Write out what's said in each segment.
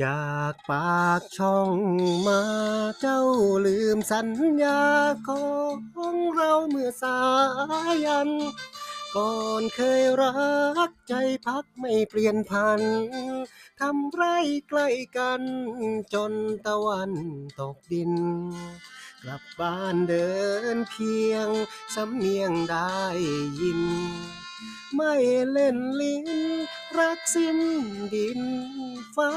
จากปากช่องมาเจ้าลืมสัญญาของเราเมื่อสายัน ก่อนเคยรักใจพักไม่เปลี่ยนพันทำไรใกล้กันจนตะวันตกดิน กลับบ้านเดินเพียงสำเนียงได้ยิน ไม่เล่นลิ้นรักสิ้นดินฟ้า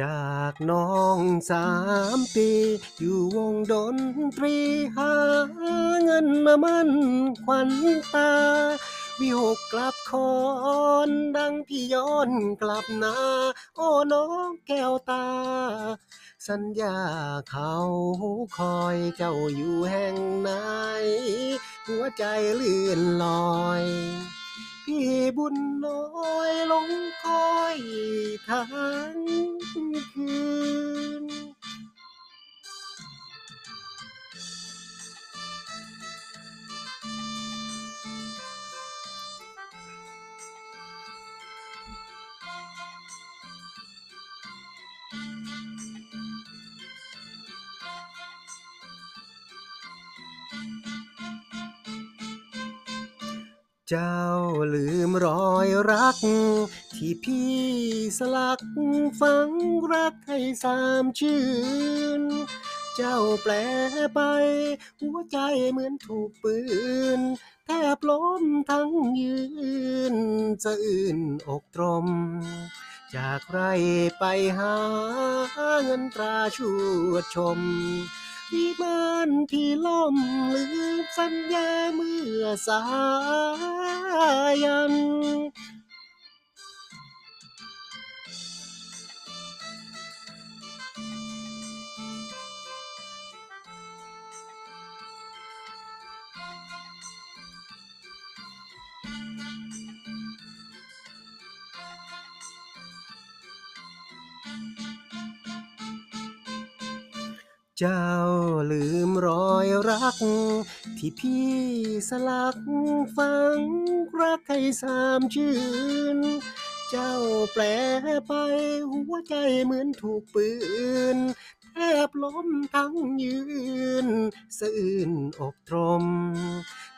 จากน้องสามปี อยู่วงดนตรีหาเงินมามั่นขวัญตา วิหกกลับคอนดังพี่ย้อนกลับนาโอ้น้องแก้วตา สัญญาเขาคอยเจ้าอยู่แห่งไหน หัวใจเลื่อนลอย พี่บุญน้อยลงคอยทั้งคืน จ้าลืมรอยรัก ที่พี่สลักฝังรักให้สามชื่น เจ้าแปลไป หัวใจเหมือนถูกปืน แทบล้มทั้งยืนสะอื่นอกตรม จากไรไปหาเงินตราชวดชม ที่บ้านที่ล่มลืมสัญญาเมื่อสายัน จ้าลืมรอยรัก ที่พี่สลักฝังรักให้สามชื่น เจ้าแปลไปหัวใจเหมือนถูกปืน แทบล้มทั้งยืนสะอื่นอกตรม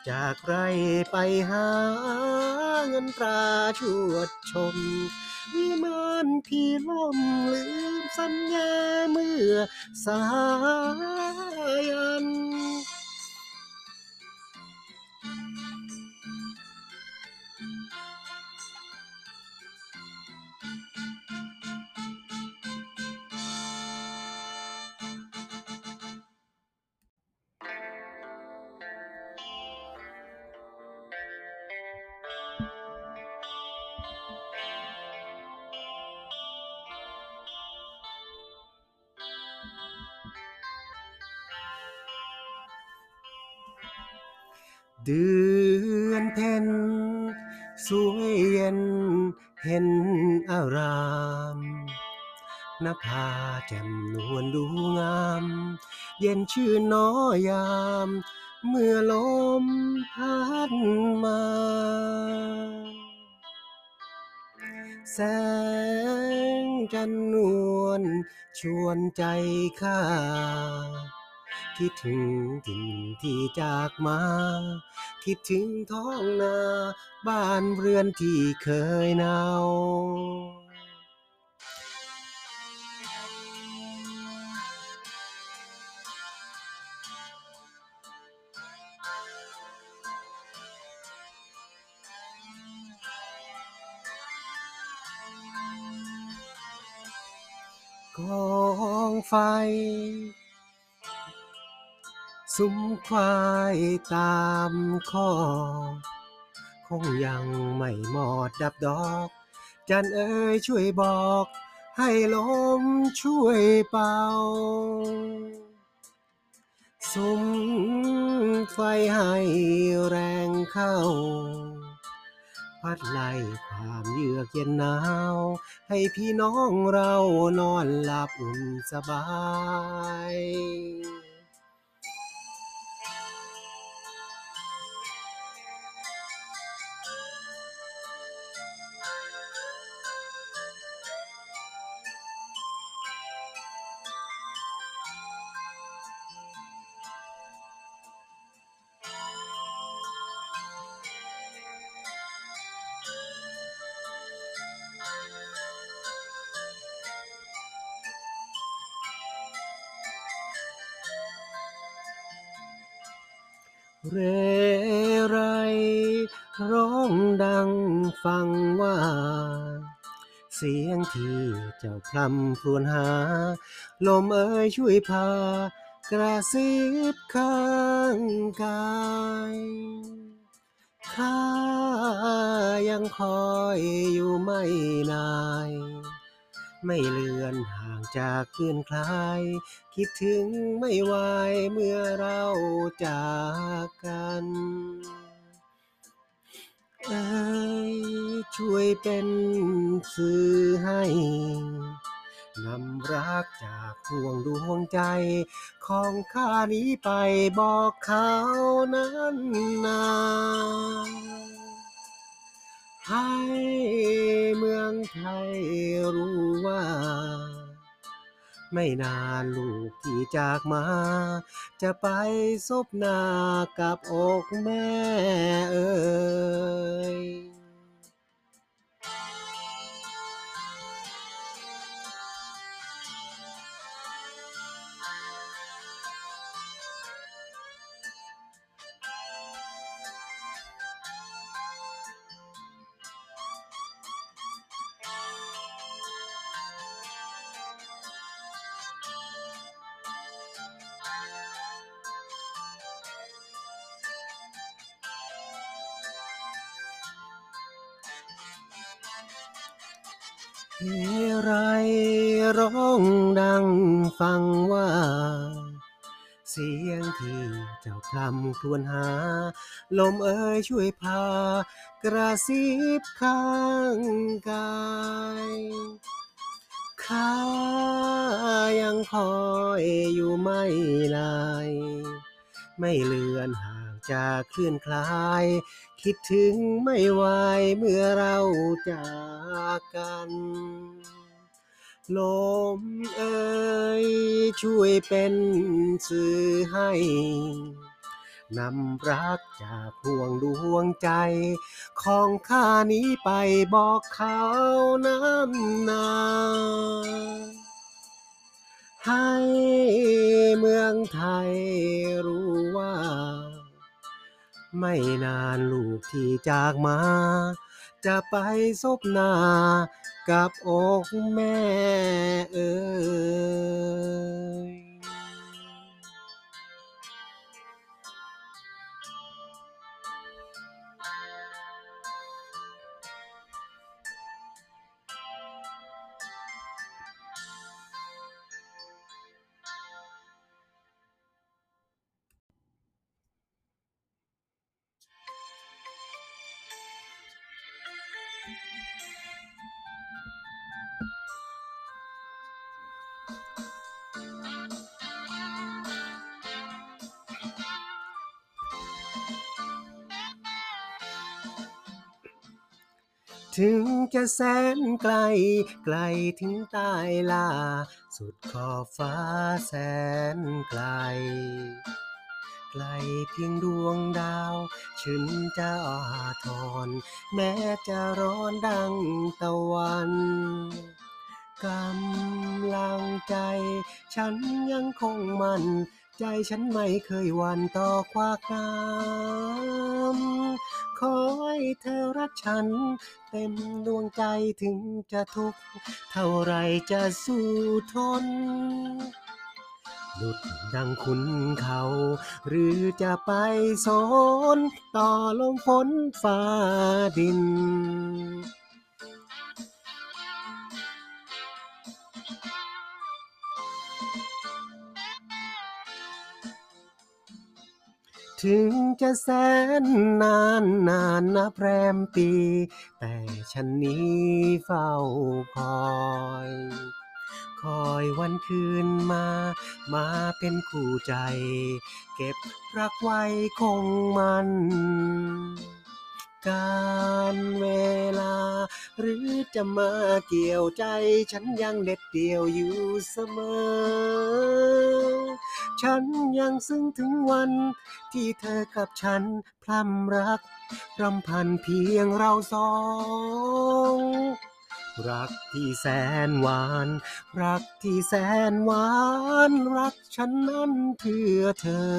จากไรไปหาเงินตราชวดชม วิมานที่ล่มลืมสัญญาเมื่อสายัน เดือนเพ็ญสวยเย็นเห็นอารามนภาแจ่มนวลดูงาม เย็นชื่นน้อยาม เมื่อลมพัดมา แสงจันนวลชวนใจข้า คิดถึงถิ่นที่จากมา คิดถึงท้องนา บ้านเรือนที่เคยหนาวกองไฟ ซุ้มควายตามข้อ คงยังไม่หมดดับดอก จันเอ๋ยช่วยบอก ให้ลมช่วยเป่าสสุมไฟให้แรงเข้า พัดไล่ความเยือกเย็นหนาว ให้พี่น้องเรานอนหลับอุ่นสบาย เรไรร้องดังฟังว่า เสียงที่เจ้าพลำครวญหา ลมเอ่ยช่วยพา กระซิบข้างกายข้ายังคอยอยู่ไม่นาย ไม่เลือนหาง จากเพื่นคลาย คิดถึงไม่ไหวเมื่อเราจากกันเอ้ยช่วยเป็นสื่อให้นำรักจากพวงดวงใจ ของข้านี้ไปบอกเขานั้นนาให้เมืองไทยรู้ว่า ไม่นานลูกที่จากมา จะไปซบหน้ากับอกแม่เอ่ย เฮไรร้องดังฟังว่า เสียงที่เจ้าพลำครวญหา ลมเอ่ยช่วยพา กระซิบข้างกายข้ายังคอยอยู่ไม่ลาย ไม่เลือนห่างจากคลื่นคลาย คิดถึงไม่ไหวเมื่อเราจากกัน ลมเอ่ยช่วยเป็นสื่อให้นำรักจากห่วงดวงใจ ของข้านี้ไปบอกเขานั้นนาให้เมืองไทยรู้ว่า ไม่นานลูกที่จากมา จะไปซบหน้ากับอกแม่เอ่ย ถึงจะแสนไกล ไกลถึงใต้ลา สุดขอบฟ้าแสนไกล ไกลเพียงดวงดาวฉันจะอาทร แม้จะร้อนดังตะวันกำลังใจ ฉันยังคงมันใจฉันไม่เคยหวันต่อควักน้ำ ขอให้เธอรักฉัน เต็มดวงใจถึงจะทุกข์เท่าไรจะสู้ทน หลุดดังคุณเขา หรือจะไปสนต่อลมฝนฟ้าดิน ถึงจะแสนนานนานนับแรมปี แต่ฉันนี้เฝ้าคอยคอยวันคืนมา มาเป็นคู่ใจ เก็บรักไว้คงมัน การเวลา หรือจะมาเกี่ยวใจ ฉันยังเด็ดเดี่ยวอยู่เสมอ ฉันยังซึ้งถึงวัน ที่เธอกับฉันพร่ำรักรำพันเพียงเราสอง รักที่แสนหวาน รักที่แสนหวาน รักฉันนั้นเพื่อเธอ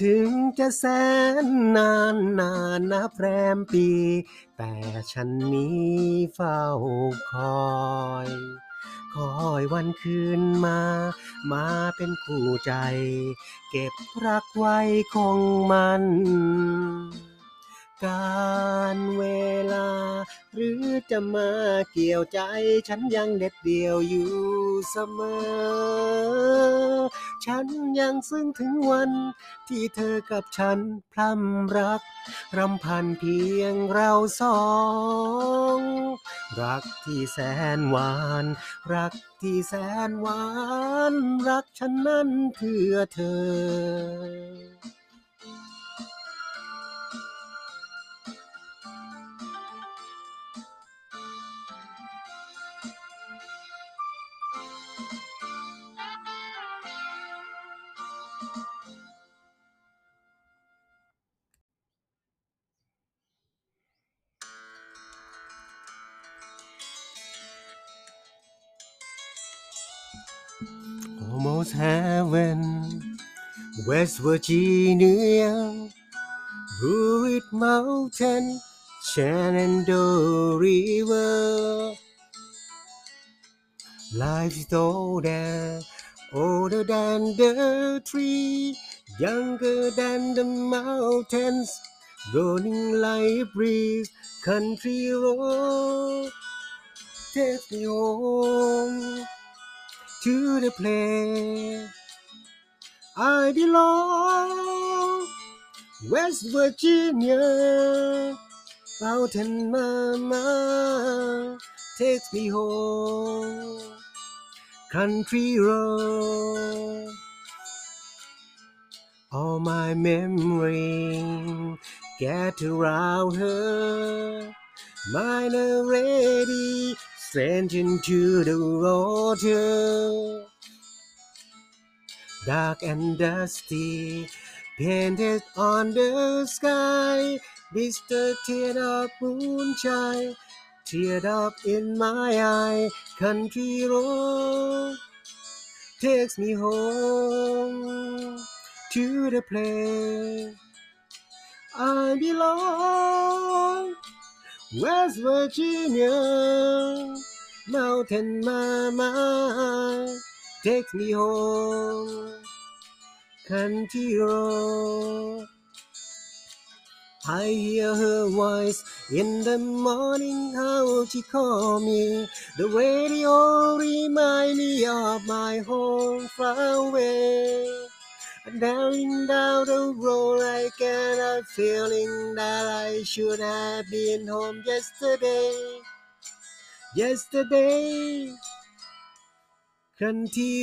ถึงจะแสนนานนานนับแรมปี แต่ฉันนี้เฝ้าคอย คอยวันคืนมา มาเป็นคู่ใจ เก็บรักไว้คงมัน การเวลา หรือจะมาเกี่ยวใจ ฉันยังเด็ดเดี่ยวอยู่เสมอ ฉันยังซึ้งถึงวัน ที่เธอกับฉันพร่ำรัก รำพันเพียงเราสอง รักที่แสนหวาน รักที่แสนหวาน รักฉันนั้นเพื่อเธอ West Virginia, Blue Mountain, Shenandoah River. Life is older, older than the tree, younger than the mountains, rolling like breeze, country road. Take me home to the place I belong, West Virginia, Mountain Mama takes me home, country road. All my memory get around her, mine already ready, strange into the water. Dark and dusty, painted on the sky, Mr. of moonshine, teared up in my eye, country road takes me home to the place I belong. West Virginia, mountain mama takes me home, road. I hear her voice in the morning, how she call me. The radio remind me of my home far away. Down down the road, I get a feeling that I should have been home yesterday. Yesterday,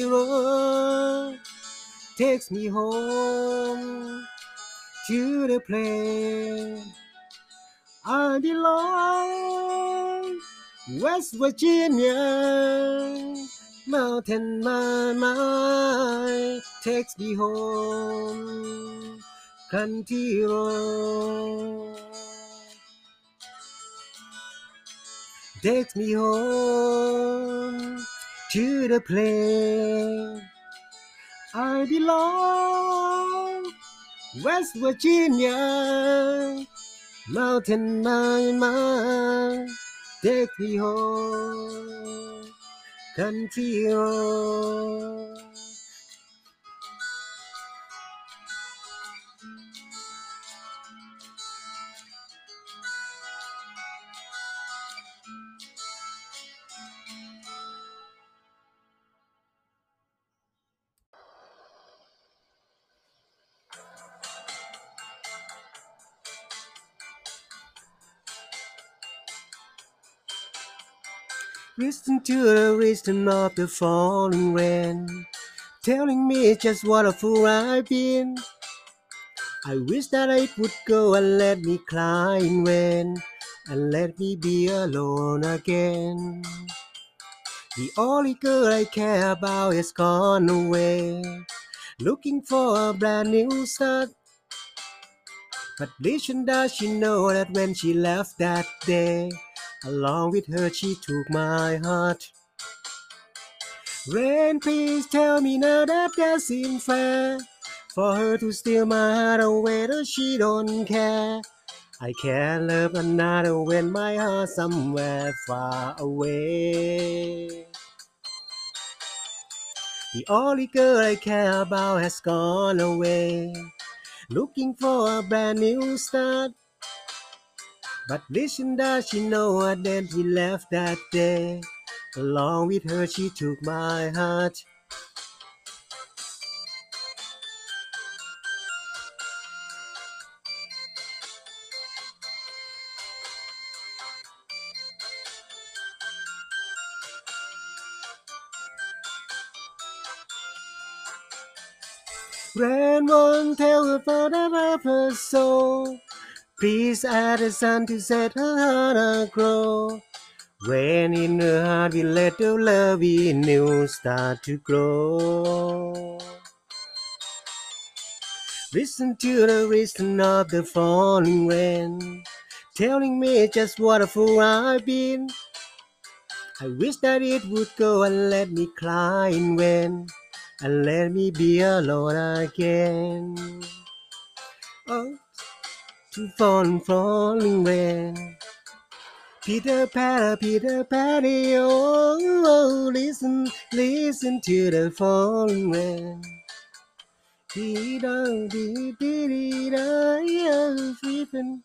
road takes me home to the place I belong. West Virginia, mountain my mind takes me home, country road takes me home to the place I belong. West Virginia, mountain mind, take me home, country road. Listen to the rhythm of the falling rain, telling me just what a fool I've been. I wish that it would go and let me cry in and let me be alone again. The only girl I care about is gone away, looking for a brand new start. But little does she know that when she left that day, along with her she took my heart. Rain, please tell me now that seems fair for her to steal my heart away, that she don't care. I can't love another when my heart's somewhere far away. The only girl I care about has gone away, looking for a brand new start. But listen, does she know what them he left that day. Along with her, she took my heart. Grand one tale about a her soul. Please add a sun to set her heart aglow. When in her heart we let the love in you start to grow. Listen to the rhythm of the falling rain, telling me just what a fool I've been. I wish that it would go and let me cry in vain, and let me be alone again. Oh, to falling, falling rain. Peter Patter, Peter Patty, oh, oh, listen, listen to the falling rain. Dee-dong, dee-dee-dee-dee, oh, sleeping.